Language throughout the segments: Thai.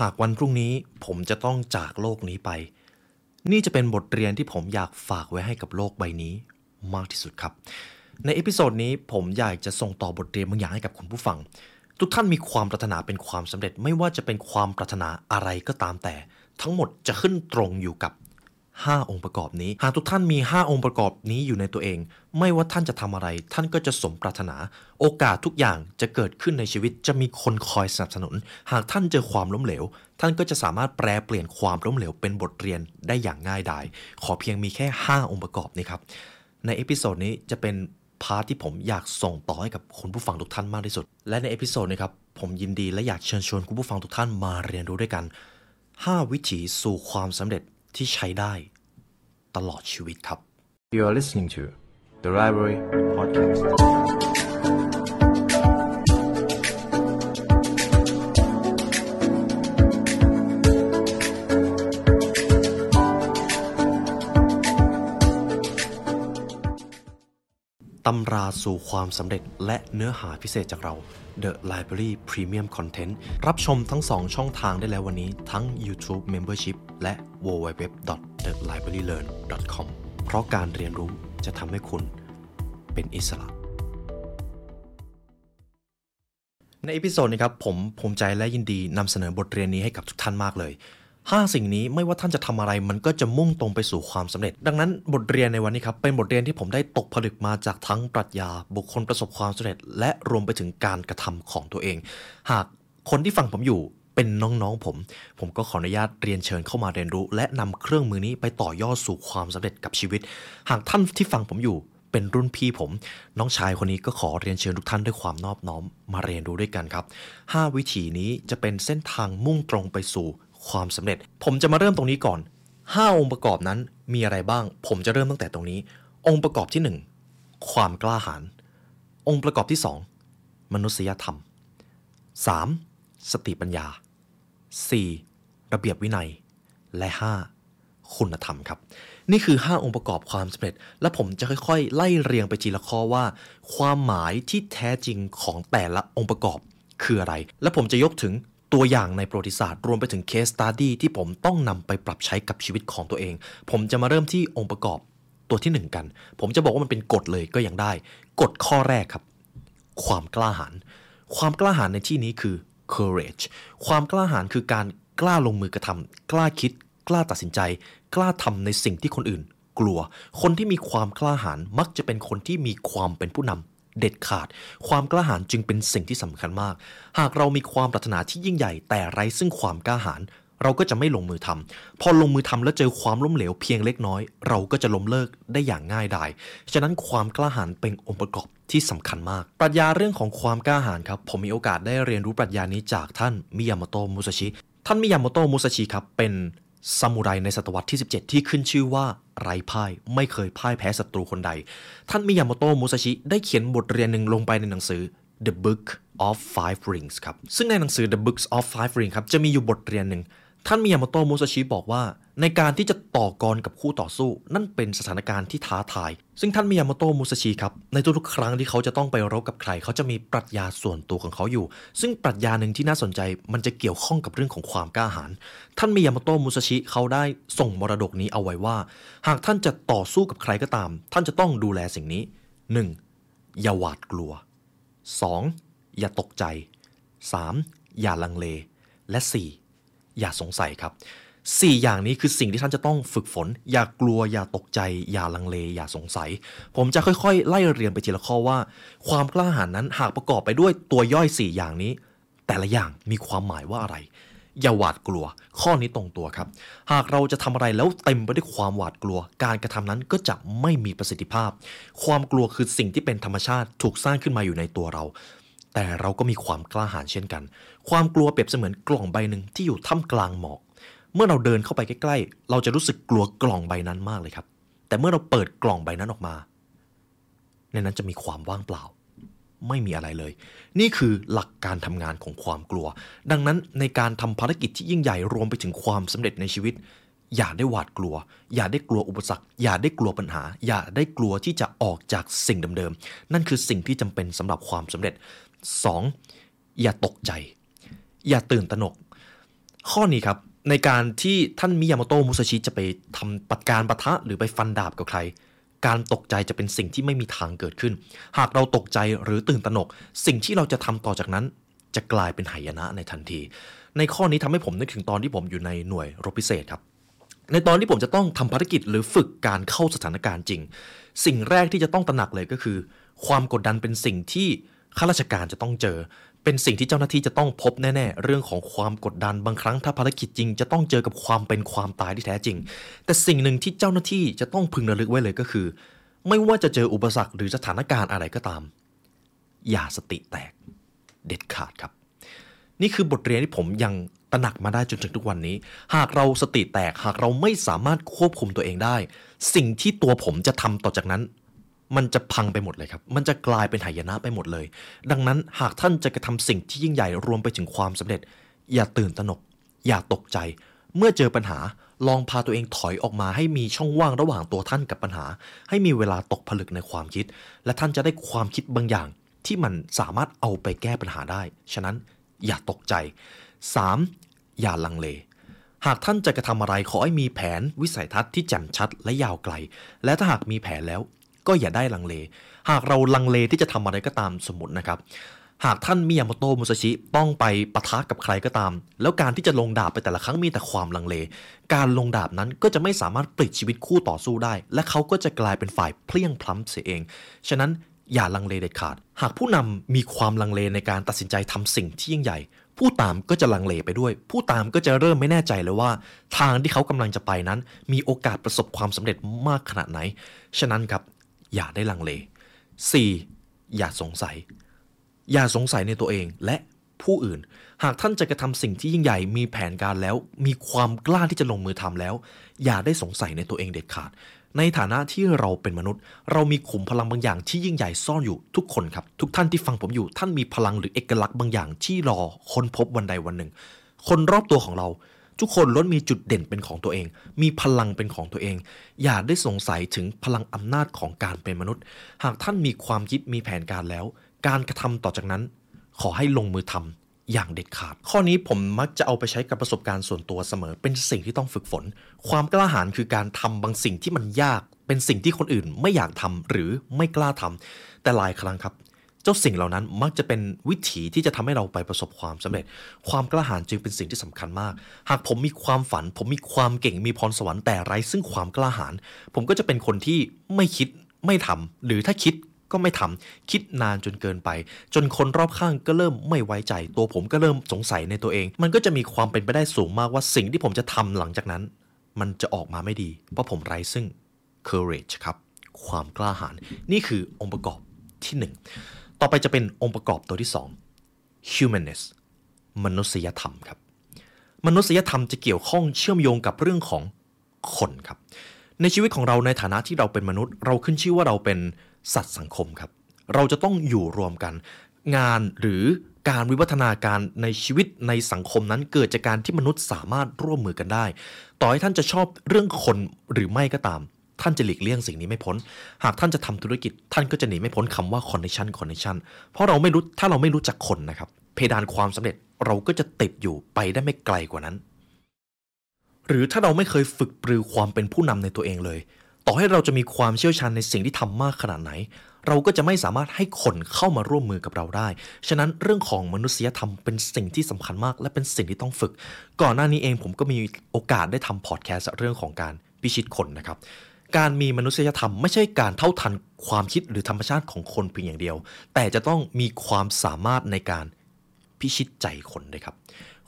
หากวันพรุ่งนี้ผมจะต้องจากโลกนี้ไป นี่จะเป็นบทเรียนที่ผมอยากฝากไว้ให้กับโลกใบนี้มากที่สุดครับ ใน episode นี้ผมอยากจะส่งต่อบทเรียนบางอย่างให้กับคุณผู้ฟัง ทุกท่านมีความปรารถนาเป็นความสำเร็จ ไม่ว่าจะเป็นความปรารถนาอะไรก็ตามแต่ ทั้งหมดจะขึ้นตรงอยู่กับ 5 องค์ประกอบนี้ หากทุกท่านมี 5 องค์ประกอบนี้อยู่ในตัวเอง ไม่ว่าท่านจะทำอะไร ท่านก็จะสมปรารถนา โอกาสทุกอย่างจะเกิดขึ้นในชีวิตจะมีคนคอยสนับสนุน หากท่านเจอความล้มเหลว ท่านก็จะสามารถแปลเปลี่ยนความล้มเหลวเป็นบทเรียนได้อย่างง่ายดาย ขอเพียงมีแค่ 5 องค์ประกอบนี้ครับ ใน episode นี้จะเป็น part ที่ผมอยากส่งต่อให้กับคุณผู้ฟังทุกท่านมากที่สุด และใน episode นี้ครับผมยินดีและอยากเชิญชวนคุณผู้ฟังทุกท่านมาเรียนรู้ด้วยกัน 5 วิถีสู่ความสำเร็จ ที่ใช้ได้ตลอดชีวิตครับ You are listening to the Library Podcast. ตำราสู่ความสำเร็จและเนื้อหาพิเศษจากเรา The Library Premium Content รับชมทั้ง 2 ช่องทางได้แล้ววันนี้ทั้ง YouTube Membership และ www.thelibrarylearn.com เพราะการเรียนรู้จะทำให้คุณเป็นอิสระ ใน episode นี้ครับผมภูมิใจและยินดีนำเสนอบทเรียนนี้ให้กับทุกท่านมากเลย 5 สิ่งนี้ไม่ว่าท่านจะทำอะไรมันก็จะมุ่งตรงไปสู่ความสำเร็จ ดังนั้นบทเรียนในวันนี้ครับเป็นบทเรียนที่ผมได้ตกผลึกมาจากทั้งปรัชญา บุคคลประสบความสำเร็จ และรวมไปถึงการกระทำของตัวเอง หากคนที่ฟังผมอยู่เป็นน้องๆผม ผมก็ขออนุญาตเรียนเชิญเข้ามาเรียนรู้ และนำเครื่องมือนี้ไปต่อยอดสู่ความสำเร็จกับชีวิต หากท่านที่ฟังผมอยู่เป็นรุ่นพี่ผม น้องชายคนนี้ก็ขอเรียนเชิญทุกท่านด้วยความนอบน้อมมาเรียนรู้ด้วยกันครับ 5 วิธีนี้จะเป็นเส้นทางมุ่งตรงไปสู่ ความสำเร็จ ผมจะมาเริ่มตรงนี้ก่อน 5 องค์ประกอบนั้นมีอะไรบ้าง ผมจะเริ่มตั้งแต่ตรงนี้ องค์ประกอบที่ 1 ความกล้าหาญองค์ประกอบที่ 2 มนุษยธรรม 3. สติปัญญา 4. ระเบียบวินัย และ 5. คุณธรรมครับ นี่คือ 5 องค์ประกอบความสำเร็จ และผมจะค่อย ๆ ไล่เรียงไปทีละข้อว่า ความหมายที่แท้จริงของแต่ละองค์ประกอบคืออะไร และผมจะยกถึง ตัวอย่างในประวัติศาสตร์รวมไปถึงเคสตัดดี้ที่ผมต้องนำไปปรับใช้กับชีวิตของตัวเอง ผมจะมาเริ่มที่องค์ประกอบตัวที่ 1 กัน ผมจะบอกว่ามันเป็นกฎเลยก็ยังได้ กฎข้อแรกครับ ความกล้าหาญความกล้าหาญในที่นี้คือ courage ความกล้าหาญคือการกล้าลงมือกระทำกล้าคิด กล้าตัดสินใจ กล้าทำในสิ่งที่คนอื่น กลัว คนที่มีความกล้าหาญมักจะเป็นคนที่มีความเป็นผู้นำ เด็ดขาด ความกล้าหาญจึงเป็นสิ่งที่สำคัญมาก หากเรามีความปรารถนาที่ยิ่งใหญ่แต่ไร้ซึ่งความกล้าหาญเราก็จะไม่ลงมือทำพอลงมือทำแล้วเจอความล้มเหลวเพียงเล็กน้อย เราก็จะล้มเลิกได้อย่างง่ายดายฉะนั้นความกล้าหาญเป็นองค์ประกอบที่สำคัญมาก ปรัชญาเรื่องของความกล้าหาญครับ ผมมีโอกาสได้เรียนรู้ปรัชญานี้จากท่านมิยามโตะมุซาชิ ท่านมิยามโตะมุซาชิครับเป็นซามูไรในศตวรรษที่ 17 ที่ขึ้นชื่อว่า ไร้พ่ายไม่เคยพ่ายแพ้ศัตรูคนใด ท่านมิยาโมโตะมุซาชิได้เขียนบทเรียนหนึ่งลงไปในหนังสือ The Book of Five Rings ครับ ซึ่งในหนังสือ The Books of Five Rings ครับ จะมีอยู่บทเรียนหนึ่ง ท่านมิยาโมโตะมุซาชิบอกว่า ในการที่จะต่อกรกับคู่ต่อสู้ นั่นเป็นสถานการณ์ที่ท้าทาย ซึ่งท่านมิยาโมโตะมุซาชิครับในทุกๆครั้งที่เขาจะต้องไปรบกับใคร เขาจะมีปรัชญาส่วนตัวของเขาอยู่ ซึ่งปรัชญาหนึ่งที่น่าสนใจมันจะเกี่ยวข้องกับเรื่องของความกล้าหาญท่านมิยาโมโตะมุซาชิเขาได้ส่งมรดกนี้เอาไว้ว่า หากท่านจะต่อสู้กับใครก็ตาม ท่านจะต้องดูแลสิ่งนี้ 1. อย่าหวาดกลัว 2. อย่าตกใจ 3. อย่าลังเลและ 4. อย่าสงสัยครับ 4 อย่างนี้คือสิ่งที่ท่านจะต้องฝึกฝน อย่ากลัวอย่าตกใจ อย่าลังเล อย่าสงสัย ผมจะค่อยๆ ไล่เรียงไปทีละข้อว่า ความกล้าหาญนั้นหากประกอบไปด้วยตัวย่อย 4 อย่างนี้ แต่ละอย่างมีความหมายว่าอะไรอย่าหวาดกลัว ข้อนี้ตรงตัวครับ หากเราจะทำอะไรแล้วเต็มไปด้วยความหวาดกลัว การกระทำนั้นก็จะไม่มีประสิทธิภาพ ความกลัวคือสิ่งที่เป็นธรรมชาติถูกสร้างขึ้นมาอยู่ในตัวเรา แต่เราก็มีความกล้าหาญเช่นกัน ความกลัวเปรียบเสมือนกล่องใบหนึ่งที่อยู่ท่ามกลางหมอก เมื่อเราเดินเข้าไปใกล้ๆ เราจะรู้สึกกลัวกล่องใบนั้นมากเลยครับ แต่เมื่อเราเปิดกล่องใบนั้นออกมา ในนั้นจะมีความว่างเปล่า ไม่มีอะไรเลย นี่คือหลักการทำงานของความกลัว ดังนั้นในการทำภารกิจที่ยิ่งใหญ่รวมไปถึงความสำเร็จในชีวิตอย่าได้หวาดกลัว อย่าได้กลัวอุปสรรค อย่าได้กลัวปัญหา อย่าได้กลัวที่จะออกจากสิ่งเดิมๆ นั่นคือสิ่งที่จำเป็นสำหรับความสำเร็จ 2. อย่าตกใจ อย่าตื่นตระหนก ข้อนี้ครับในการที่ท่านมิยาโมโตะมุซาชิจะไปทำปัดการปะทะหรือไปฟันดาบกับใคร การตกใจจะเป็นสิ่งที่ไม่มีทางเกิดขึ้น หากเราตกใจหรือตื่นตระหนก สิ่งที่เราจะทำต่อจากนั้น จะกลายเป็นหายนะในทันที ในข้อนี้ทำให้ผมนึกถึงตอนที่ผมอยู่ในหน่วยรบพิเศษครับ ในตอนที่ผมจะต้องทำภารกิจหรือฝึกการเข้าสถานการณ์จริง สิ่งแรกที่จะต้องตระหนักเลยก็คือ ความกดดันเป็นสิ่งที่ ข้าราชการจะต้องเจอ เป็นสิ่งที่เจ้าหน้าที่จะต้องพบแน่ๆ เรื่องของความกดดันบางครั้งถ้าภารกิจจริง จะต้องเจอกับความเป็นความตายที่แท้จริง แต่สิ่งหนึ่งที่เจ้าหน้าที่จะต้องพึงระลึกไว้เลยก็คือ ไม่ว่าจะเจออุปสรรคหรือสถานการณ์อะไรก็ตาม อย่าสติแตก เด็ดขาดครับ นี่คือบทเรียนที่ผมยังตระหนักมาได้จนถึงทุกวันนี้ หากเราสติแตกหากเราไม่สามารถควบคุมตัวเองได้ สิ่งที่ตัวผมจะทำต่อจากนั้น มันจะพังไปหมดเลยครับ มันจะกลายเป็นหายนะไปหมดเลย ดังนั้นหากท่านจะกระทำสิ่งที่ยิ่งใหญ่รวมไปถึงความสำเร็จ อย่าตื่นตระหนก อย่าตกใจ เมื่อเจอปัญหาลองพาตัวเองถอยออกมาให้มีช่องว่างระหว่างตัวท่านกับปัญหา ให้มีเวลาตกผลึกในความคิด และท่านจะได้ความคิดบางอย่าง ที่มันสามารถเอาไปแก้ปัญหาได้ ฉะนั้นอย่าตกใจ 3. อย่าลังเลหากท่านจะกระทำอะไรขอให้มีแผนวิสัยทัศน์ที่แจ่มชัดและยาวไกล และถ้าหากมีแผนแล้ว ก็อย่าได้ลังเล หากเราลังเลที่จะทำอะไรก็ตามสมมตินะครับ หากท่านมิยาโมโตะมุซาชิต้องไปปะทะกับใครก็ตาม แล้วการที่จะลงดาบไปแต่ละครั้งมีแต่ความลังเล การลงดาบนั้นก็จะไม่สามารถปลิดชีวิตคู่ต่อสู้ได้ และเขาก็จะกลายเป็นฝ่ายเพลียงพล้ำเสียเอง ฉะนั้นอย่าลังเลเด็ดขาด หากผู้นำมีความลังเลในการตัดสินใจทำสิ่งที่ยิ่งใหญ่ ผู้ตามก็จะลังเลไปด้วย ผู้ตามก็จะเริ่มไม่แน่ใจเลยว่า ทางที่เขากำลังจะไปนั้น มีโอกาสประสบความสำเร็จมากขนาดไหน ฉะนั้นครับ อย่าได้ลังเล 4. อย่าสงสัย อย่าสงสัยในตัวเองและผู้อื่น หากท่านจะกระทำสิ่งที่ยิ่งใหญ่มีแผนการแล้ว มีความกล้าที่จะลงมือทำแล้ว อย่าได้สงสัยในตัวเองเด็ดขาด ในฐานะที่เราเป็นมนุษย์ เรามีขุมพลังบางอย่างที่ยิ่งใหญ่ซ่อนอยู่ทุกคนครับ ทุกท่านที่ฟังผมอยู่ ท่านมีพลังหรือเอกลักษณ์บางอย่างที่รอค้นพบวันใดวันหนึ่ง คนรอบตัวของเรา ทุกคนล้วนมีจุดเด่นเป็นของตัวเอง มีพลังเป็นของตัวเอง อย่าได้สงสัยถึงพลังอำนาจของการเป็นมนุษย์ หากท่านมีความคิดมีแผนการแล้ว การกระทำต่อจากนั้น ขอให้ลงมือทำอย่างเด็ดขาด ข้อนี้ผมมักจะเอาไปใช้กับประสบการณ์ส่วนตัวเสมอ เป็นสิ่งที่ต้องฝึกฝน ความกล้าหาญคือการทำบางสิ่งที่มันยาก เป็นสิ่งที่คนอื่นไม่อยากทำหรือไม่กล้าทำแต่หลายครั้งครับ จ้าสิ่งเหล่านั้นมักจะเป็นวิถีที่จะทำให้เราไปประสบความสำเร็จ ความกล้าหาญจึงเป็นสิ่งที่สำคัญมาก หากผมมีความฝัน ผมมีความเก่งมีพรสวรรค์แต่ไร้ซึ่งความกล้าหาญผมก็จะเป็นคนที่ไม่คิดไม่ทำหรือถ้าคิดก็ไม่ทำคิดนานจนเกินไป จนคนรอบข้างก็เริ่มไม่ไว้ใจ ตัวผมก็เริ่มสงสัยในตัวเอง มันก็จะมีความเป็นไปได้สูงมากว่าสิ่งที่ผมจะทำหลังจากนั้น มันจะออกมาไม่ดี เพราะผมไร้ซึ่ง courage ครับ ความกล้าหาญนี่คือองค์ประกอบที่หนึ่ง ต่อไปจะเป็นองค์ประกอบตัวที่สอง humanness มนุษยธรรมครับ มนุษยธรรมจะเกี่ยวข้องเชื่อมโยงกับเรื่องของคนครับ ในชีวิตของเราในฐานะที่เราเป็นมนุษย์ เราขึ้นชื่อว่าเราเป็นสัตว์สังคมครับ เราจะต้องอยู่รวมกัน งานหรือการวิวัฒนาการในชีวิตในสังคมนั้นเกิดจากการที่มนุษย์สามารถร่วมมือกันได้ ต่อให้ท่านจะชอบเรื่องคนหรือไม่ก็ตาม ท่านจะหลีกเลี่ยงสิ่งนี้ไม่พ้น หากท่านจะทำธุรกิจ ท่านก็จะหนีไม่พ้นคำว่า connection connection เพราะเราไม่รู้ถ้าเราไม่รู้จักคนนะครับ เพดานความสำเร็จเราก็จะติดอยู่ไปได้ไม่ไกลกว่านั้น หรือถ้าเราไม่เคยฝึกปรือความเป็นผู้นำในตัวเองเลย ต่อให้เราจะมีความเชี่ยวชาญในสิ่งที่ทำมากขนาดไหน เราก็จะไม่สามารถให้คนเข้ามาร่วมมือกับเราได้ ฉะนั้นเรื่องของมนุษยธรรมเป็นสิ่งที่สำคัญมาก และเป็นสิ่งที่ต้องฝึก ก่อนหน้านี้เองผมก็มีโอกาสได้ทำพอดแคสต์เรื่องของการพิชิตคนนะครับ การมีมนุษยธรรมไม่ใช่การเท่าทันความคิดหรือธรรมชาติของคนเพียงอย่างเดียว แต่จะต้องมีความสามารถในการพิชิตใจคนด้วยครับ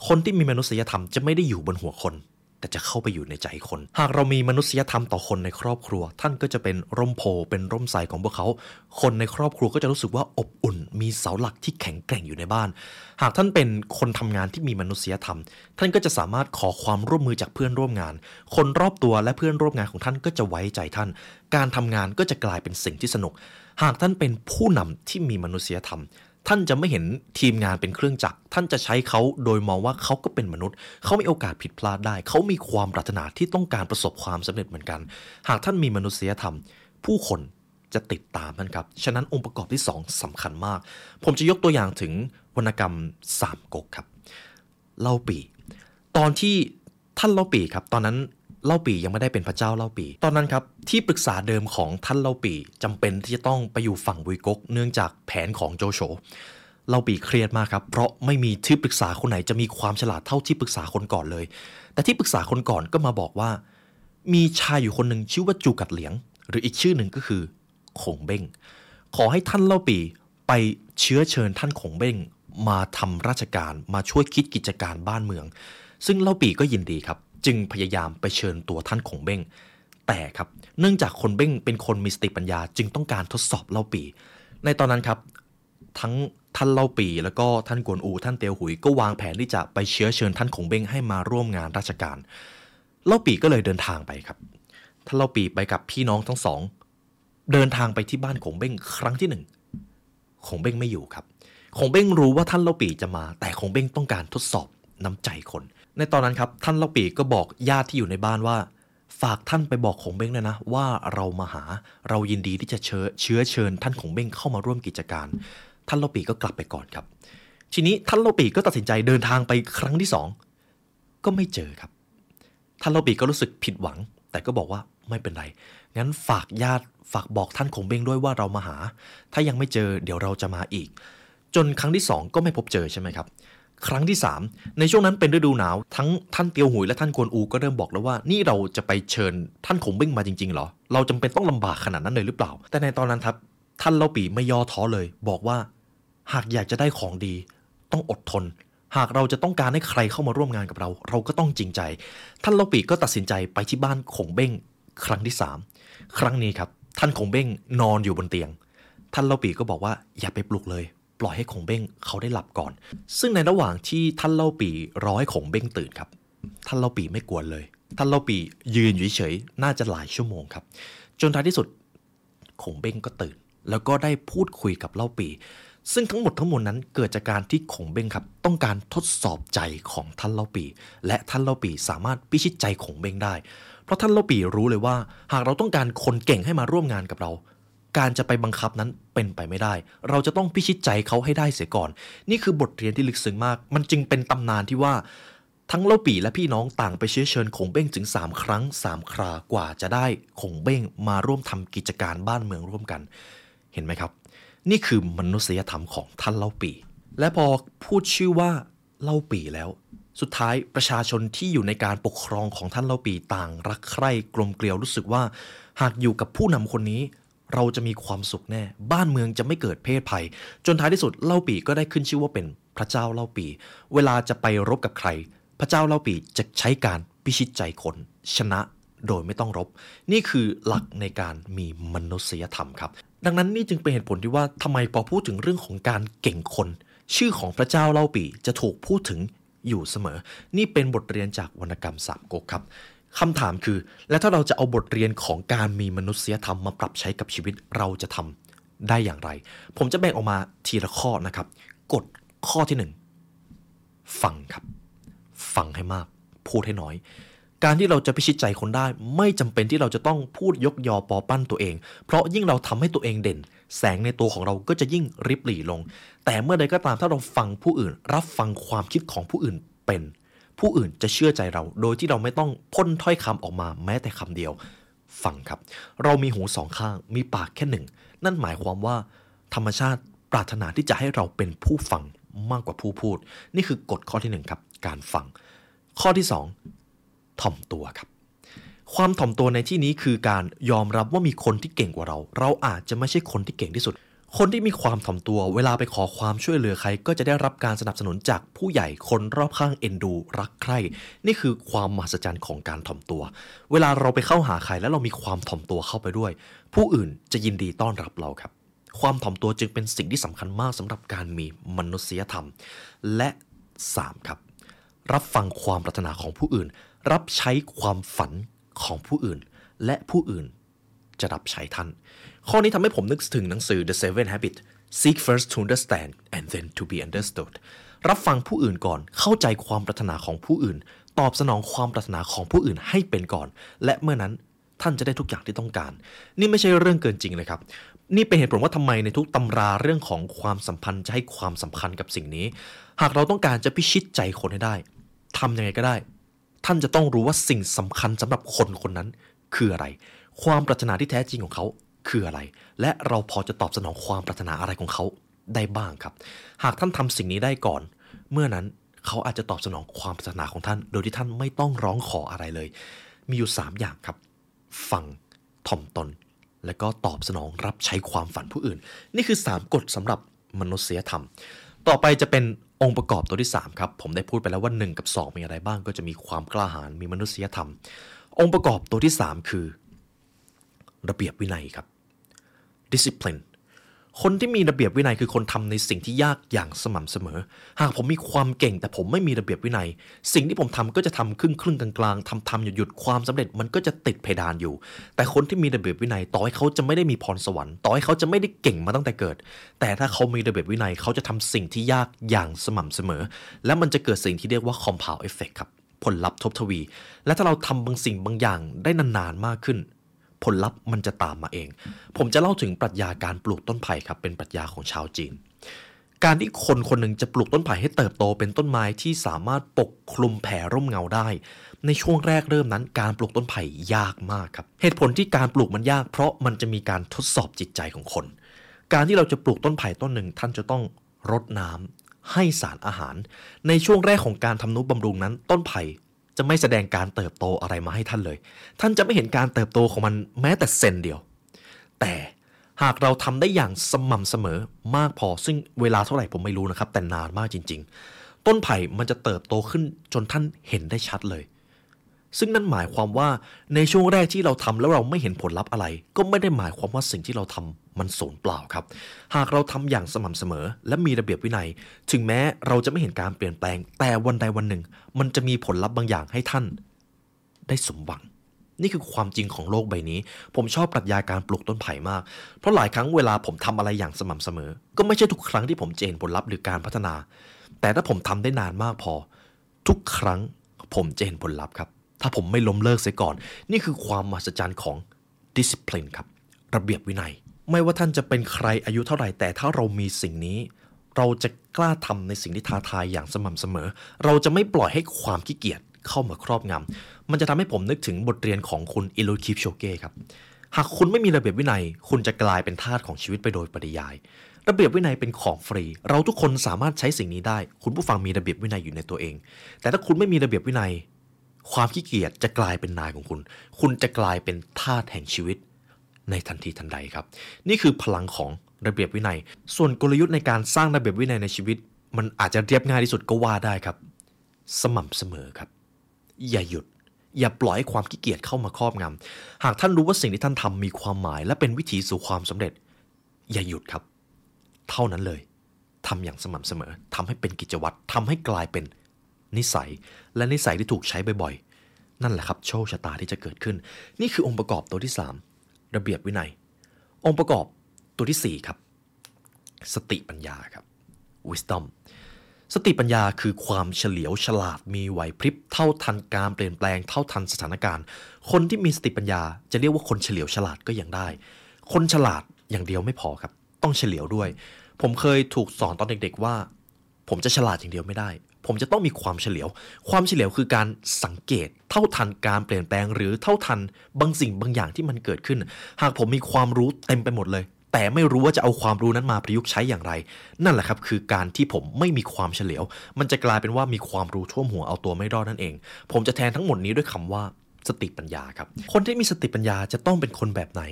คนที่มีมนุษยธรรมจะไม่ได้อยู่บนหัวคน แต่จะเข้าไปอยู่ในใจคน หากเรามีมนุษยธรรมต่อคนในครอบครัว ท่านก็จะเป็นร่มโพเป็นร่มใสของพวกเขา คนในครอบครัวก็จะรู้สึกว่าอบอุ่น มีเสาหลักที่แข็งแกร่งอยู่ในบ้าน หากท่านเป็นคนทำงานที่มีมนุษยธรรม ท่านก็จะสามารถขอความร่วมมือจากเพื่อนร่วมงาน คนรอบตัวและเพื่อนร่วมงานของท่านก็จะไว้ใจท่าน การทำงานก็จะกลายเป็นสิ่งที่สนุก หากท่านเป็นผู้นำที่มีมนุษยธรรม ท่านจะไม่เห็นทีมงานเป็นเครื่องจักร ท่านจะใช้เขาโดยมองว่าเขาก็เป็นมนุษย์ เขามีโอกาสผิดพลาดได้ เขามีความปรารถนาที่ต้องการประสบความสำเร็จเหมือนกัน หากท่านมีมนุษยธรรม ผู้คนจะติดตามท่านครับ ฉะนั้นองค์ประกอบที่สองสำคัญมาก ผมจะยกตัวอย่างถึงวรรณกรรมสามก๊กครับ เล่าปี ตอนที่ท่านเล่าปีครับ ตอนนั้น เล่าปียังไม่ได้เป็นพระเจ้าเล่าปี ตอนนั้นครับที่ปรึกษาเดิมของท่านเล่าปีจำเป็นที่จะต้องไปอยู่ฝั่งบุยกก เนื่องจากแผนของโจโฉเล่าปีเครียดมากครับ เพราะไม่มีที่ปรึกษาคนไหนจะมีความฉลาดเท่าที่ปรึกษาคนก่อนเลย แต่ที่ปรึกษาคนก่อนก็มาบอกว่า มีชายอยู่คนหนึ่งชื่อว่าจูกัดเหลียง หรืออีกชื่อหนึ่งก็คือขงเบ้ง ขอให้ท่านเล่าปีไปเชื้อเชิญท่านขงเบ้งมาทำราชการมาช่วยคิดกิจการบ้านเมือง ซึ่งเล่าปีก็ยินดีครับ จึงพยายามไปเชิญตัวท่านขงเบ้ง แต่ครับเนื่องจากคนเบ้งเป็นคนมีสติปัญญาจึงต้องการทดสอบเล่าปี ในตอนนั้นครับทั้งท่านเล่าปีแล้วก็ท่านกวนอูท่านเตียวหุยก็วางแผนที่จะไปเชื้อเชิญท่านขงเบ้งให้มาร่วมงานราชการ เล่าปีก็เลยเดินทางไปครับท่านเล่าปีไปกับพี่น้องทั้งสอง เดินทางไปที่บ้านขงเบ้งครั้งที่หนึ่งขงเบ้งไม่อยู่ครับขงเบ้งรู้ว่าท่านเล่าปีจะมา แต่ขงเบ้งต้องการทดสอบน้ำใจคน ในตอนนั้นครับท่านเล่าปีก็บอกญาติที่อยู่ในบ้านว่า ฝากท่านไปบอกขงเบ้งเลยนะ ว่าเรามาหาเรายินดีที่จะเชื้อเชื้อเชิญ ท่านขงเบ้งเข้ามาร่วมกิจการ ท่านเล่าปีก็กลับไปก่อนครับ ทีนี้ท่านเล่าปีก็ตัดสินใจเดินทางไปครั้งที่สองก็ไม่เจอครับ ท่านเล่าปีก็รู้สึกผิดหวัง แต่ก็บอกว่าไม่เป็นไรงั้นฝากญาติฝากบอกท่านขงเบ้งด้วยว่าเรามาหา ถ้ายังไม่เจอเดี๋ยวเราจะมาอีก จนครั้งที่2ก็ไม่พบเจอใช่ไหมครับ ครั้งที่ 3 ในช่วงนั้นเป็นฤดูหนาว ทั้งท่านเตียวหุยและท่านกวนอูก็เริ่มบอกแล้วว่า นี่เราจะไปเชิญท่านขงเบ้งมาจริงๆเหรอ เราจำเป็นต้องลำบากขนาดนั้นเลยหรือเปล่า แต่ในตอนนั้นครับ ท่านเล่าปีไม่ย่อท้อเลย บอกว่า หากอยากจะได้ของดี ต้องอดทน หากเราจะต้องการให้ใครเข้ามาร่วมงานกับเรา เราก็ต้องจริงใจ ท่านเล่าปีก็ตัดสินใจไปที่บ้านขงเบ้งครั้งที่ 3 ครั้งนี้ครับ ท่านขงเบ้งนอนอยู่บนเตียง ท่านเล่าปีก็บอกว่าอย่าไปปลุกเลย ปล่อยให้ขงเบ้งเขาได้หลับก่อน ซึ่งในระหว่างที่ท่านเล่าปีรอให้ขงเบ้งตื่นครับ ท่านเล่าปีไม่กวนเลย ท่านเล่าปียืนอยู่เฉยๆน่าจะหลายชั่วโมงครับ จนท้ายที่สุดขงเบ้งก็ตื่น แล้วก็ได้พูดคุยกับเล่าปี ซึ่งทั้งหมดทั้งมวลนั้นเกิดจากการที่ขงเบ้งครับ ต้องการทดสอบใจของท่านเล่าปี และท่านเล่าปีสามารถพิชิตใจขงเบ้งได้ เพราะท่านเล่าปีรู้เลยว่า หากเราต้องการคนเก่งให้มาร่วมงานกับเรา การจะไปบังคับนั้นเป็นไปไม่ได้ เราจะต้องพิชิตใจเขาให้ได้เสียก่อน นี่คือบทเรียนที่ลึกซึ้งมาก มันจึงเป็นตำนานที่ว่า ทั้งเล่าปี่และพี่น้องต่างไปเชื้อเชิญขงเบ้งถึง 3 ครั้ง 3 ครากว่าจะได้ขงเบ้งมาร่วมทำกิจการบ้านเมืองร่วมกัน เห็นไหมครับ นี่คือมนุษยธรรมของท่านเล่าปี่ และพอพูดชื่อว่าเล่าปี่แล้ว สุดท้ายประชาชนที่อยู่ในการปกครองของท่านเล่าปี่ต่าง รักใคร่กลมเกลียวรู้สึกว่า หากอยู่กับผู้นำคนนี้ เราจะมีความสุขแน่ บ้านเมืองจะไม่เกิดเพศภัย จนท้ายที่สุดเล่าปี่ก็ได้ขึ้นชื่อว่าเป็นพระเจ้าเล่าปี่เวลาจะไปรบกับใคร พระเจ้าเล่าปี่จะใช้การพิชิตใจคน ชนะโดยไม่ต้องรบ นี่คือหลักในการมีมนุษยธรรมครับ ดังนั้นนี่จึงเป็นเหตุผลที่ว่าทำไมพอพูดถึงเรื่องของการเก่งคน ชื่อของพระเจ้าเล่าปี่จะถูกพูดถึงอยู่เสมอ นี่เป็นบทเรียนจากวรรณกรรมสามก๊กครับ คำถามคือ แล้วถ้าเราจะเอาบทเรียนของการมีมนุษยธรรมมาปรับใช้กับชีวิตเราจะทำได้อย่างไร ผมจะแบ่งออกมาทีละข้อนะครับ กฎข้อที่หนึ่งฟังครับ ฟังให้มาก พูดให้น้อย การที่เราจะพิชิตใจคนได้ ไม่จำเป็นที่เราจะต้องพูดยกยอปอปั้นตัวเอง เพราะยิ่งเราทำให้ตัวเองเด่น แสงในตัวของเราก็จะยิ่งริบหรี่ลง แต่เมื่อใดก็ตามถ้าเราฟังผู้อื่น รับฟังความคิดของผู้อื่นเป็น ผู้อื่นจะเชื่อใจเรา โดยที่เราไม่ต้องพ่นถ้อยคำออกมาแม้แต่คำเดียว ฟังครับ เรามีหูสองข้าง มีปากแค่หนึ่ง นั่นหมายความว่า ธรรมชาติปรารถนาที่จะให้เราเป็นผู้ฟังมากกว่าผู้พูด นี่คือกฎข้อที่หนึ่งครับ การฟัง ข้อที่สองถ่อมตัวครับ ความถ่อมตัวในที่นี้คือการยอมรับว่ามีคนที่เก่งกว่าเรา เราอาจจะไม่ใช่คนที่เก่งที่สุด คนที่มีความถ่อมตัวเวลาไปขอความช่วยเหลือใคร ก็จะได้รับการสนับสนุนจากผู้ใหญ่คนรอบข้างเอ็นดูรักใคร่นี่คือความมหัศจรรย์ของการถ่อมตัว เวลาเราไปเข้าหาใครแล้วเรามีความถ่อมตัวเข้าไปด้วย ผู้อื่นจะยินดีต้อนรับเราครับ ความถ่อมตัวจึงเป็นสิ่งที่สำคัญมากสำหรับการมีมนุษยธรรม และสามครับ รับฟังความปรารถนาของผู้อื่น รับใช้ความฝันของผู้อื่น และผู้อื่น จะรับใช้ท่าน ข้อนี้ทำให้ผมนึกถึงหนังสือ The Seven Habits Seek first to understand and then to be understood รับฟังผู้อื่นก่อน เข้าใจความปรารถนาของผู้อื่น ตอบสนองความปรารถนาของผู้อื่นให้เป็นก่อน และเมื่อนั้นท่านจะได้ทุกอย่างที่ต้องการ นี่ไม่ใช่เรื่องเกินจริงเลยครับ นี่เป็นเหตุผลว่าทำไมในทุกตำราเรื่องของความสัมพันธ์จะให้ความสำคัญกับสิ่งนี้ หากเราต้องการจะพิชิตใจคนให้ได้ทำยังไงก็ได้ ท่านจะต้องรู้ว่าสิ่งสำคัญสำหรับคนคนนั้นคืออะไร ความปรารถนาที่แท้จริงของเขาคืออะไร และเราพอจะตอบสนองความปรารถนาอะไรของเขาได้บ้างครับ หากท่านทำสิ่งนี้ได้ก่อน เมื่อนั้นเขาอาจจะตอบสนองความปรารถนาของท่าน โดยที่ท่านไม่ต้องร้องขออะไรเลย มีอยู่ 3 อย่างครับ ฟังถ่อมตน และก็ตอบสนองรับใช้ความฝันผู้อื่น นี่คือ 3กฎสำหรับมนุษยธรรม ต่อไปจะเป็นองค์ประกอบตัวที่ 3 ครับ ผมได้พูดไปแล้วว่า 1 กับ 2 มีอะไรบ้างก็จะมีความกล้าหาญมีมนุษยธรรม องค์ประกอบตัวที่ 3 คือ ระเบียบวินัยครับ discipline คนที่มีระเบียบวินัยคือคนทำในสิ่งที่ยากอย่างสม่ำเสมอ หากผมมีความเก่งแต่ผมไม่มีระเบียบวินัย สิ่งที่ผมทำก็จะทำครึ่งครึ่งๆกลางๆทำทำหยุดหยุดๆความสำเร็จมันก็จะติดเพดานอยู่ แต่คนที่มีระเบียบวินัยต่อให้เขาจะไม่ได้มีพรสวรรค์ต่อให้เขาจะไม่ได้เก่งมาตั้งแต่เกิด แต่ถ้าเขามีระเบียบวินัยเขาจะทำสิ่งที่ยากอย่างสม่ำเสมอ และมันจะเกิดสิ่งที่เรียกว่า compound effect ครับผลลัพธ์ทบทวี และถ้าเราทำบางสิ่งบางอย่างได้นานๆมากขึ้น ผลลัพธ์มันจะตามมาเอง ผมจะเล่าถึงปรัชญาการปลูกต้นไผ่ครับ เป็นปรัชญาของชาวจีน การที่คนคนหนึ่งจะปลูกต้นไผ่ให้เติบโตเป็นต้นไม้ที่สามารถปกคลุมแผ่ร่มเงาได้ ในช่วงแรกเริ่มนั้น การปลูกต้นไผ่ยากมากครับ เหตุผลที่การปลูกมันยาก เพราะมันจะมีการทดสอบจิตใจของคน การที่เราจะปลูกต้นไผ่ต้นหนึ่ง ท่านจะต้องรดน้ำให้สารอาหาร ในช่วงแรกของการทำนุบำรุงนั้น ต้นไผ่ จะไม่แสดงการเติบโตอะไรมาให้ท่านเลย ท่านจะไม่เห็นการเติบโตของมันแม้แต่เซนเดียว แต่หากเราทำได้อย่างสม่ำเสมอมากพอซึ่งเวลาเท่าไหร่ผมไม่รู้นะครับ แต่นานมากจริง ๆ ต้นไผ่มันจะเติบโตขึ้นจนท่านเห็นได้ชัดเลย ซึ่งนั่นหมายความว่าในช่วงแรกที่เราทำแล้วเราไม่เห็นผลลัพธ์อะไร ก็ไม่ได้หมายความว่าสิ่งที่เราทำ มันสูญเปล่าครับ หากเราทำอย่างสม่ำเสมอ และมีระเบียบวินัย ถึงแม้เราจะไม่เห็นการเปลี่ยนแปลง แต่วันใดวันหนึ่ง มันจะมีผลลัพธ์บางอย่างให้ท่าน ได้สมหวังนี่คือความจริงของโลกใบนี้ ผมชอบปรัชญาการปลูกต้นไผ่มาก เพราะหลายครั้งเวลาผมทำอะไรอย่างสม่ำเสมอ ก็ไม่ใช่ทุกครั้งที่ผมจะเห็นผลลัพธ์หรือการพัฒนา แต่ถ้าผมทำได้นานมากพอ ทุกครั้งผมจะเห็นผลลัพธ์ครับ ถ้าผมไม่ล้มเลิกเสียก่อน นี่คือความมหัศจรรย์ของ discipline ครับ ระเบียบวินัย ไม่ว่าท่านจะเป็นใครอายุเท่าไหร่แต่ถ้าเรามีสิ่งนี้ เราจะกล้าทำในสิ่งที่ท้าทายอย่างสม่ำเสมอ เราจะไม่ปล่อยให้ความขี้เกียจเข้ามาครอบงำมันจะทำให้ผมนึกถึงบทเรียนของคุณอิโลคิปโชเก้ครับหากคุณไม่มีระเบียบวินัย คุณจะกลายเป็นทาสของชีวิตไปโดยปริยาย ระเบียบวินัยเป็นของฟรี เราทุกคนสามารถใช้สิ่งนี้ได้ คุณผู้ฟังมีระเบียบวินัยอยู่ในตัวเอง แต่ถ้าคุณไม่มีระเบียบวินัย ความขี้เกียจจะกลายเป็นนายของคุณ คุณจะกลายเป็นทาสแห่งชีวิต ในทันทีทันใดครับ นี่คือพลังของระเบียบวินัย ส่วนกลยุทธ์ในการสร้างระเบียบวินัยในชีวิต มันอาจจะเรียบง่ายที่สุดก็ว่าได้ครับ สม่ำเสมอครับ อย่าหยุด อย่าปล่อยให้ความขี้เกียจเข้ามาครอบงำหากท่านรู้ว่าสิ่งที่ท่านทำมีความหมาย และเป็นวิถีสู่ความสำเร็จ อย่าหยุดครับ เท่านั้นเลยทำอย่างสม่ำเสมอทำให้เป็นกิจวัตรทำให้กลายเป็นนิสัย และนิสัยที่ถูกใช้บ่อยๆ นั่นแหละครับ โชคชะตาที่จะเกิดขึ้น นี่คือองค์ประกอบตัวที่ 3 ระเบียบวินัย องค์ประกอบตัวที่ 4 ครับ สติปัญญาครับ wisdom สติปัญญาคือความเฉลียวฉลาดมีไหวพริบเท่าทันการเปลี่ยนแปลงเท่าทันสถานการณ์ คนที่มีสติปัญญาจะเรียกว่าคนเฉลียวฉลาดก็ยังได้ คนฉลาดอย่างเดียวไม่พอครับ ต้องเฉลียวด้วย ผมเคยถูกสอนตอนเด็กๆว่า ผมจะฉลาดอย่างเดียวไม่ได้ ผมจะต้องมีความเฉลียว ความเฉลียวคือการสังเกต เท่าทันการเปลี่ยนแปลง หรือเท่าทันบางสิ่งบางอย่างที่มันเกิดขึ้น หากผมมีความรู้เต็มไปหมดเลย แต่ไม่รู้ว่าจะเอาความรู้นั้นมาประยุกต์ใช้อย่างไร นั่นแหละครับคือการที่ผมไม่มีความเฉลียว มันจะกลายเป็นว่ามีความรู้ท่วมหัวเอาตัวไม่รอดนั่นเอง ผมจะแทนทั้งหมดนี้ด้วยคำว่าสติปัญญาครับ คนที่มีสติปัญญาจะต้องเป็นคนแบบไหน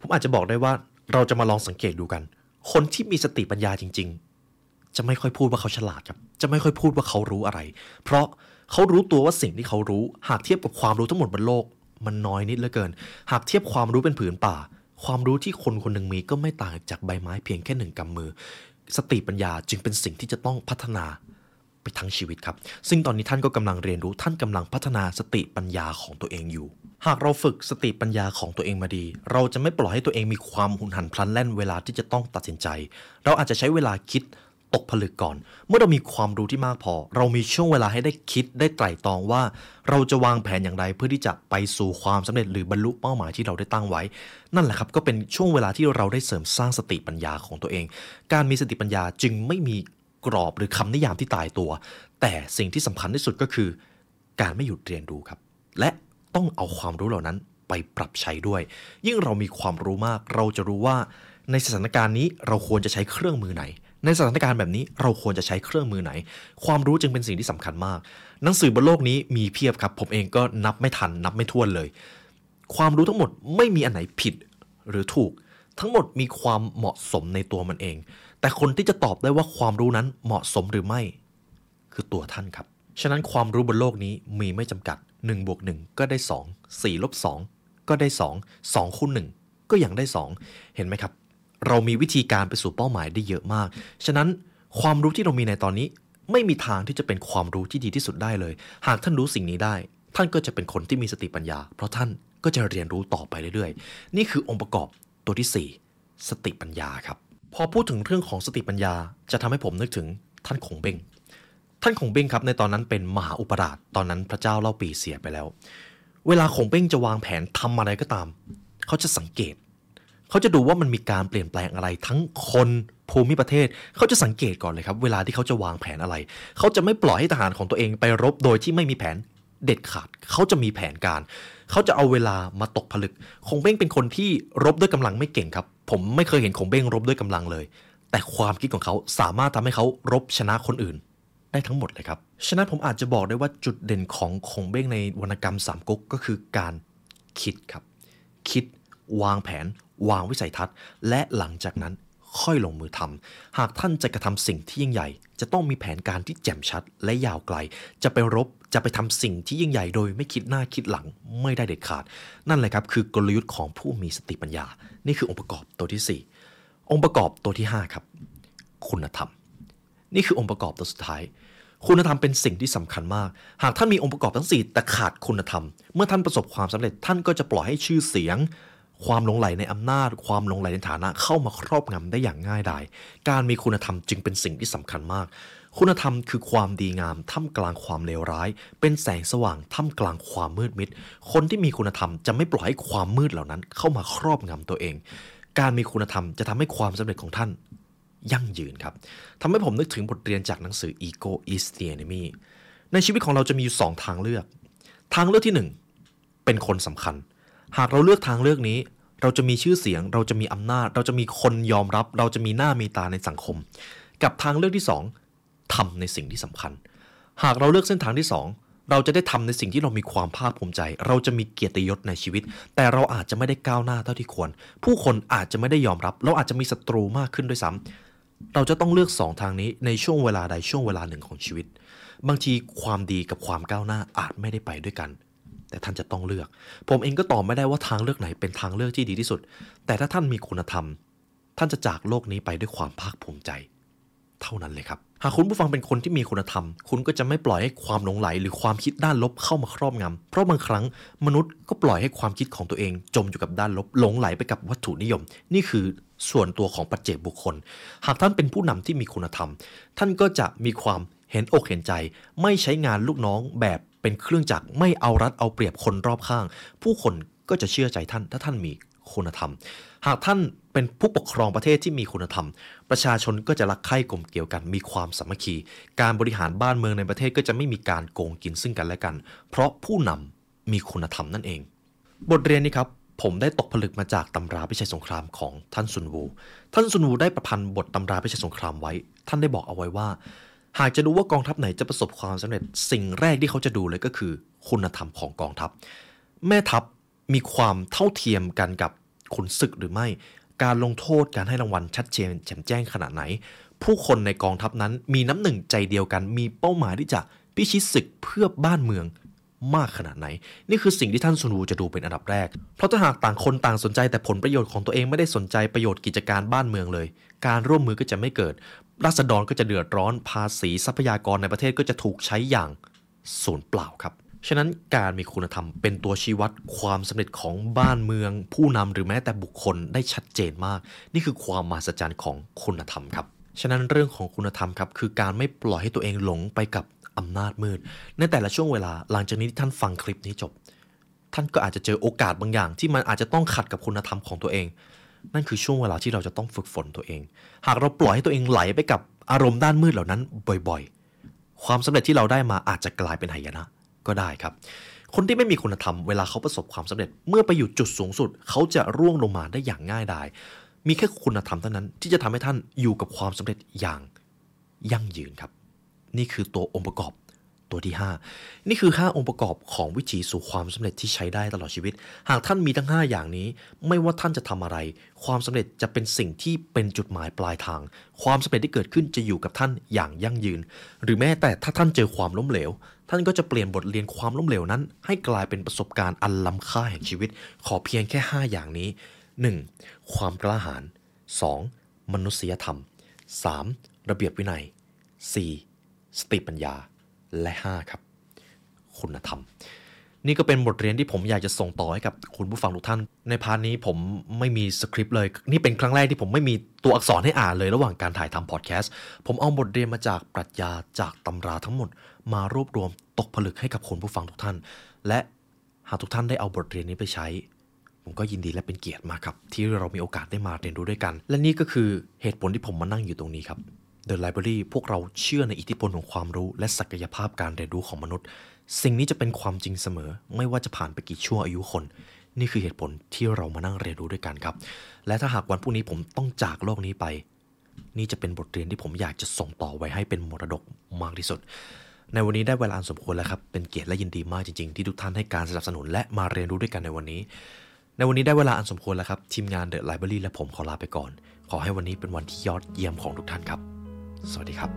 ผมอาจจะบอกได้ว่าเราจะมาลองสังเกตดูกัน คนที่มีสติปัญญาจริง ๆ จะไม่ค่อยพูดว่าเขาฉลาดครับ จะไม่ค่อยพูดว่าเขารู้อะไร เพราะเขารู้ตัวว่าสิ่งที่เขารู้ หากเทียบกับความรู้ทั้งหมดบนโลก มันน้อยนิดเหลือเกิน หากเทียบความรู้เป็นผืนป่า ความรู้ที่คนคนหนึ่งมีก็ไม่ต่างจากใบไม้เพียงแค่หนึ่งกำมือ สติปัญญาจึงเป็นสิ่งที่จะต้องพัฒนาไปทั้งชีวิตครับ ซึ่งตอนนี้ท่านก็กำลังเรียนรู้ท่านกำลังพัฒนาสติปัญญาของตัวเองอยู่ หากเราฝึกสติปัญญาของตัวเองมาดี เราจะไม่ปล่อยให้ตัวเองมีความหุนหันพลันแล่นเวลาที่จะต้องตัดสินใจ เราอาจจะใช้เวลาคิด ตกผลึกก่อน เมื่อเรามีความรู้ที่มากพอ เรามีช่วงเวลาให้ได้คิดได้ไตร่ตรองว่า เราจะวางแผนอย่างไรเพื่อที่จะไปสู่ความสำเร็จหรือบรรลุเป้าหมายที่เราได้ตั้งไว้ นั่นแหละครับก็เป็นช่วงเวลาที่เราได้เสริมสร้างสติปัญญาของตัวเอง การมีสติปัญญาจึงไม่มีกรอบหรือคำนิยามที่ตายตัว แต่สิ่งที่สำคัญที่สุดก็คือ การไม่หยุดเรียนรู้ครับ และต้องเอาความรู้เหล่านั้นไปปรับใช้ด้วย ยิ่งเรามีความรู้มาก เราจะรู้ว่าในสถานการณ์นี้เราควรจะใช้เครื่องมือไหน ในสถานการณ์แบบนี้เราควรจะใช้เครื่องมือไหน ความรู้จึงเป็นสิ่งที่สำคัญมาก หนังสือบนโลกนี้มีเพียบครับ ผมเองก็นับไม่ทัน นับไม่ถ้วนเลย ความรู้ทั้งหมดไม่มีอันไหนผิดหรือถูก ทั้งหมดมีความเหมาะสมในตัวมันเอง แต่คนที่จะตอบได้ว่าความรู้นั้นเหมาะสมหรือไม่ คือตัวท่านครับ ฉะนั้นความรู้บนโลกนี้มีไม่จำกัด1บวก1ก็ได้ 2 4ลบ2ก็ได้ 2 2คูณ1ก็ยังได้ 2 เห็นไหมครับ เรามีวิธีการไปสู่เป้าหมายได้เยอะมาก ฉะนั้นความรู้ที่เรามีในตอนนี้ ไม่มีทางที่จะเป็นความรู้ที่ดีที่สุดได้เลย หากท่านรู้สิ่งนี้ได้ ท่านก็จะเป็นคนที่มีสติปัญญา เพราะท่านก็จะเรียนรู้ต่อไปเรื่อยๆ นี่คือองค์ประกอบตัวที่ 4 สติปัญญาครับ พอพูดถึงเรื่องของสติปัญญา จะทำให้ผมนึกถึงท่านคงเบงท่านคงเบ้งครับในตอนนั้นเป็นมหาอุปราชตอนนั้นพระเจ้าเล่าปีเสียไปแล้ว เวลาคงเบ้งจะวางแผนทำอะไรก็ตาม เขาจะสังเกต เขาจะดูว่ามันมีการเปลี่ยนแปลงอะไรทั้งคนภูมิประเทศ เขาจะสังเกตก่อนเลยครับ เวลาที่เขาจะวางแผนอะไร เขาจะไม่ปล่อยให้ทหารของตัวเองไปรบโดยที่ไม่มีแผนเด็ดขาด เขาจะมีแผนการ เขาจะเอาเวลามาตกผลึก คงเบ้งเป็นคนที่รบด้วยกำลังไม่เก่งครับ ผมไม่เคยเห็นคงเบ้งรบด้วยกำลังเลย แต่ความคิดของเขาสามารถทำให้เขารบชนะคนอื่น ได้ทั้งหมดเลยครับ ฉะนั้นผมอาจจะบอกได้ว่าจุดเด่นของคงเบ้งในวรรณกรรมสามก๊กก็คือการคิดครับ คิด วางแผน วางวิสัยทัศน์ และหลังจากนั้นค่อยลงมือทำ หากท่านจะกระทำสิ่งที่ยิ่งใหญ่ จะต้องมีแผนการที่แจ่มชัดและยาวไกล จะไปรบ จะไปทำสิ่งที่ยิ่งใหญ่โดยไม่คิดหน้าคิดหลัง ไม่ได้เด็ดขาด นั่นแหละครับคือกลยุทธ์ของผู้มีสติปัญญา นี่คือองค์ประกอบตัวที่สี่องค์ประกอบตัวที่ห้าครับ คุณธรรม นี่คือองค์ประกอบตัวสุดท้าย คุณธรรมเป็นสิ่งที่สำคัญมาก หากท่านมีองค์ประกอบทั้ง 4 แต่ขาดคุณธรรม เมื่อท่านประสบความสำเร็จท่านก็จะปล่อยให้ชื่อเสียง ความหลงไหลในอำนาจ ความหลงไหลในฐานะเข้ามาครอบงำได้อย่างง่ายดาย การมีคุณธรรมจึงเป็นสิ่งที่สำคัญมาก คุณธรรมคือความดีงามท่ามกลางความเลวร้าย เป็นแสงสว่างท่ามกลางความมืดมิด คนที่มีคุณธรรมจะไม่ปล่อยให้ความมืดเหล่านั้น เข้ามาครอบงำตัวเอง การมีคุณธรรมจะทำให้ความสำเร็จของท่านยั่งยืนครับทำให้ผมนึกถึงบทเรียนจากหนังสือ Ego is the enemy ในชีวิตของเราจะมีอยู่สองทางเลือก ทางเลือกที่หนึ่งเป็นคนสำคัญ หากเราเลือกทางเลือกนี้ เราจะมีชื่อเสียง เราจะมีอำนาจ เราจะมีคนยอมรับ เราจะมีหน้ามีตาในสังคม กับทางเลือกที่สองทำในสิ่งที่สำคัญ หากเราเลือกเส้นทางที่สองเราจะได้ทำในสิ่งที่เรามีความภาคภูมิใจ เราจะมีเกียรติยศในชีวิต แต่เราอาจจะไม่ได้ก้าวหน้าเท่าที่ควร ผู้คนอาจจะไม่ได้ยอมรับ เราอาจจะมีศัตรูมากขึ้นด้วยซ้ำเราจะต้องเลือกสองทางนี้ในช่วงเวลาใดช่วงเวลาหนึ่งของชีวิต บางทีความดีกับความก้าวหน้าอาจไม่ได้ไปด้วยกัน แต่ท่านจะต้องเลือก ผมเองก็ตอบไม่ได้ว่าทางเลือกไหนเป็นทางเลือกที่ดีที่สุด แต่ถ้าท่านมีคุณธรรม ท่านจะจากโลกนี้ไปด้วยความภาคภูมิใจ เท่านั้นเลยครับ หากคุณผู้ฟังเป็นคนที่มีคุณธรรม คุณก็จะไม่ปล่อยให้ความหลงไหล หรือความคิดด้านลบเข้ามาครอบงำเพราะบางครั้งมนุษย์ก็ปล่อยให้ความคิดของตัวเอง จมอยู่กับด้านลบหลงไหลไปกับวัตถุนิยม นี่คือส่วนตัวของปัจเจกบุคคล หากท่านเป็นผู้นำที่มีคุณธรรม ท่านก็จะมีความ เห็นอกเห็นใจ ไม่ใช้งานลูกน้องแบบเป็นเครื่องจักรไม่เอารัดเอาเปรียบคนรอบข้าง ผู้คนก็จะเชื่อใจท่าน ถ้าท่านมีคุณธรรม หากท่านเป็นผู้ปกครองประเทศที่มีคุณธรรม ประชาชนก็จะรักใคร่กลมเกลียวกัน มีความสามัคคี การบริหารบ้านเมืองในประเทศก็จะไม่มีการโกงกินซึ่งกันและกัน เพราะผู้นำมีคุณธรรมนั่นเอง บทเรียนนี้ครับผมได้ตกผลึกมาจากตำราพิชัยสงครามของท่านซุนวู ท่านซุนวูได้ประพันธ์บทตำราพิชัยสงครามไว้ ท่านได้บอกเอาไว้ว่า หากจะดูว่ากองทัพไหนจะประสบความสำเร็จ สิ่งแรกที่เขาจะดูเลยก็คือ คุณธรรมของกองทัพ แม่ทัพมีความเท่าเทียมกันกับขุนศึกหรือไม่ การลงโทษการให้รางวัลชัดเจนแจ่มแจ้งขนาดไหน ผู้คนในกองทัพนั้นมีน้ำหนึ่งใจเดียวกัน มีเป้าหมายที่จะพิชิตศึกเพื่อบ้านเมืองมากขนาดไหน นี่คือสิ่งที่ท่านซุนวูจะดูเป็นอันดับแรก เพราะถ้าหากต่างคนต่างสนใจแต่ผลประโยชน์ของตัวเองไม่ได้สนใจประโยชน์กิจการบ้านเมืองเลย การร่วมมือก็จะไม่เกิด รัษฎรก็จะเดือดร้อนภาษีทรัพยากรในประเทศก็จะถูกใช้อย่างสูญเปล่าครับ ฉะนั้นการมีคุณธรรมเป็นตัวชี้วัดความสำเร็จของบ้านเมือง ผู้นำหรือแม้แต่บุคคลได้ชัดเจนมาก นี่คือความมหัศจรรย์ของคุณธรรมครับ ฉะนั้นเรื่องของคุณธรรมครับคือการไม่ปล่อยให้ตัวเองหลงไปกับอำนาจมืด ในแต่ละช่วงเวลาหลังจากนี้ที่ท่านฟังคลิปนี้จบ ท่านก็อาจจะเจอโอกาสบางอย่าง ที่มันอาจจะต้องขัดกับคุณธรรมของตัวเอง นั่นคือช่วงเวลาที่เราจะต้องฝึกฝนตัวเอง หากเราปล่อยให้ตัวเองไหลไปกับอารมณ์ด้านมืดเหล่านั้นบ่อยๆ ความสำเร็จที่เราได้มาอาจจะกลายเป็นหายนะก็ได้ครับ คนที่ไม่มีคุณธรรมเวลาเขาประสบความสำเร็จ เมื่อไปอยู่จุดสูงสุด เขาจะร่วงลงมาได้อย่างง่ายดาย มีแค่คุณธรรมเท่านั้นที่จะทำให้ท่านอยู่กับความสำเร็จอย่างยั่งยืนครับ นี่คือตัวองค์ประกอบ ตัวที่ 5 นี่คือ 5 องค์ประกอบของวิถีสู่ความสำเร็จที่ใช้ได้ตลอดชีวิต หากท่านมีทั้ง 5 อย่างนี้ ไม่ว่าท่านจะทำอะไร ความสำเร็จจะเป็นสิ่งที่เป็นจุดหมายปลายทาง ความสำเร็จที่เกิดขึ้นจะอยู่กับท่านอย่างยั่งยืน หรือแม้แต่ถ้าท่านเจอความล้มเหลว ท่านก็จะเปลี่ยนบทเรียนความล้มเหลวนั้น ให้กลายเป็นประสบการณ์อันล้ำค่าแห่งชีวิต ขอเพียงแค่ 5 อย่างนี้ 1. ความกล้าหาญ 2. มนุษยธรรม 3. ระเบียบวินัย 4. สติปัญญา และ 5 ครับ คุณธรรม นี่ก็เป็นบทเรียนที่ผมอยากจะส่งต่อให้กับคุณผู้ฟังทุกท่าน ใน part นี้ผมไม่มีสคริปต์เลย นี่เป็นครั้งแรกที่ผมไม่มีตัวอักษรให้อ่านเลยระหว่างการถ่ายทำพอดแคสต์ ผมเอาบทเรียนมาจากปรัชญาจากตำราทั้งหมด มารวบรวมตกผลึกให้กับคุณผู้ฟังทุกท่าน และหากทุกท่านได้เอาบทเรียนนี้ไปใช้ผมก็ยินดีและเป็นเกียรติมากครับ ที่เรามีโอกาสได้มาเรียนรู้ด้วยกัน และนี่ก็คือเหตุผลที่ผมมานั่งอยู่ตรงนี้ครับ The Library พวกเราเชื่อในอิทธิพลของความรู้ และศักยภาพการเรียนรู้ของมนุษย์ สิ่งนี้จะเป็นความจริงเสมอ ไม่ว่าจะผ่านไปกี่ชั่วอายุคน นี่คือเหตุผลที่เรามานั่งเรียนรู้ด้วยกันครับ และถ้าหากวันพรุ่งนี้ผมต้องจากโลกนี้ไป นี่จะเป็นบทเรียนที่ผมอยากจะส่งต่อไว้ให้เป็นมรดกมากที่สุด ในวันนี้ได้เวลาอันสมควรแล้วครับ เป็นเกียรติและยินดีมากจริงๆ ที่ทุกท่านให้การสนับสนุนและมาเรียนรู้ด้วยกันในวันนี้ ในวันนี้ได้เวลาอันสมควรแล้วครับ ทีมงาน The Library และผมขอลาไปก่อน ขอให้วันนี้เป็นวันที่ยอดเยี่ยมของทุกท่านครับ สวัสดีครับ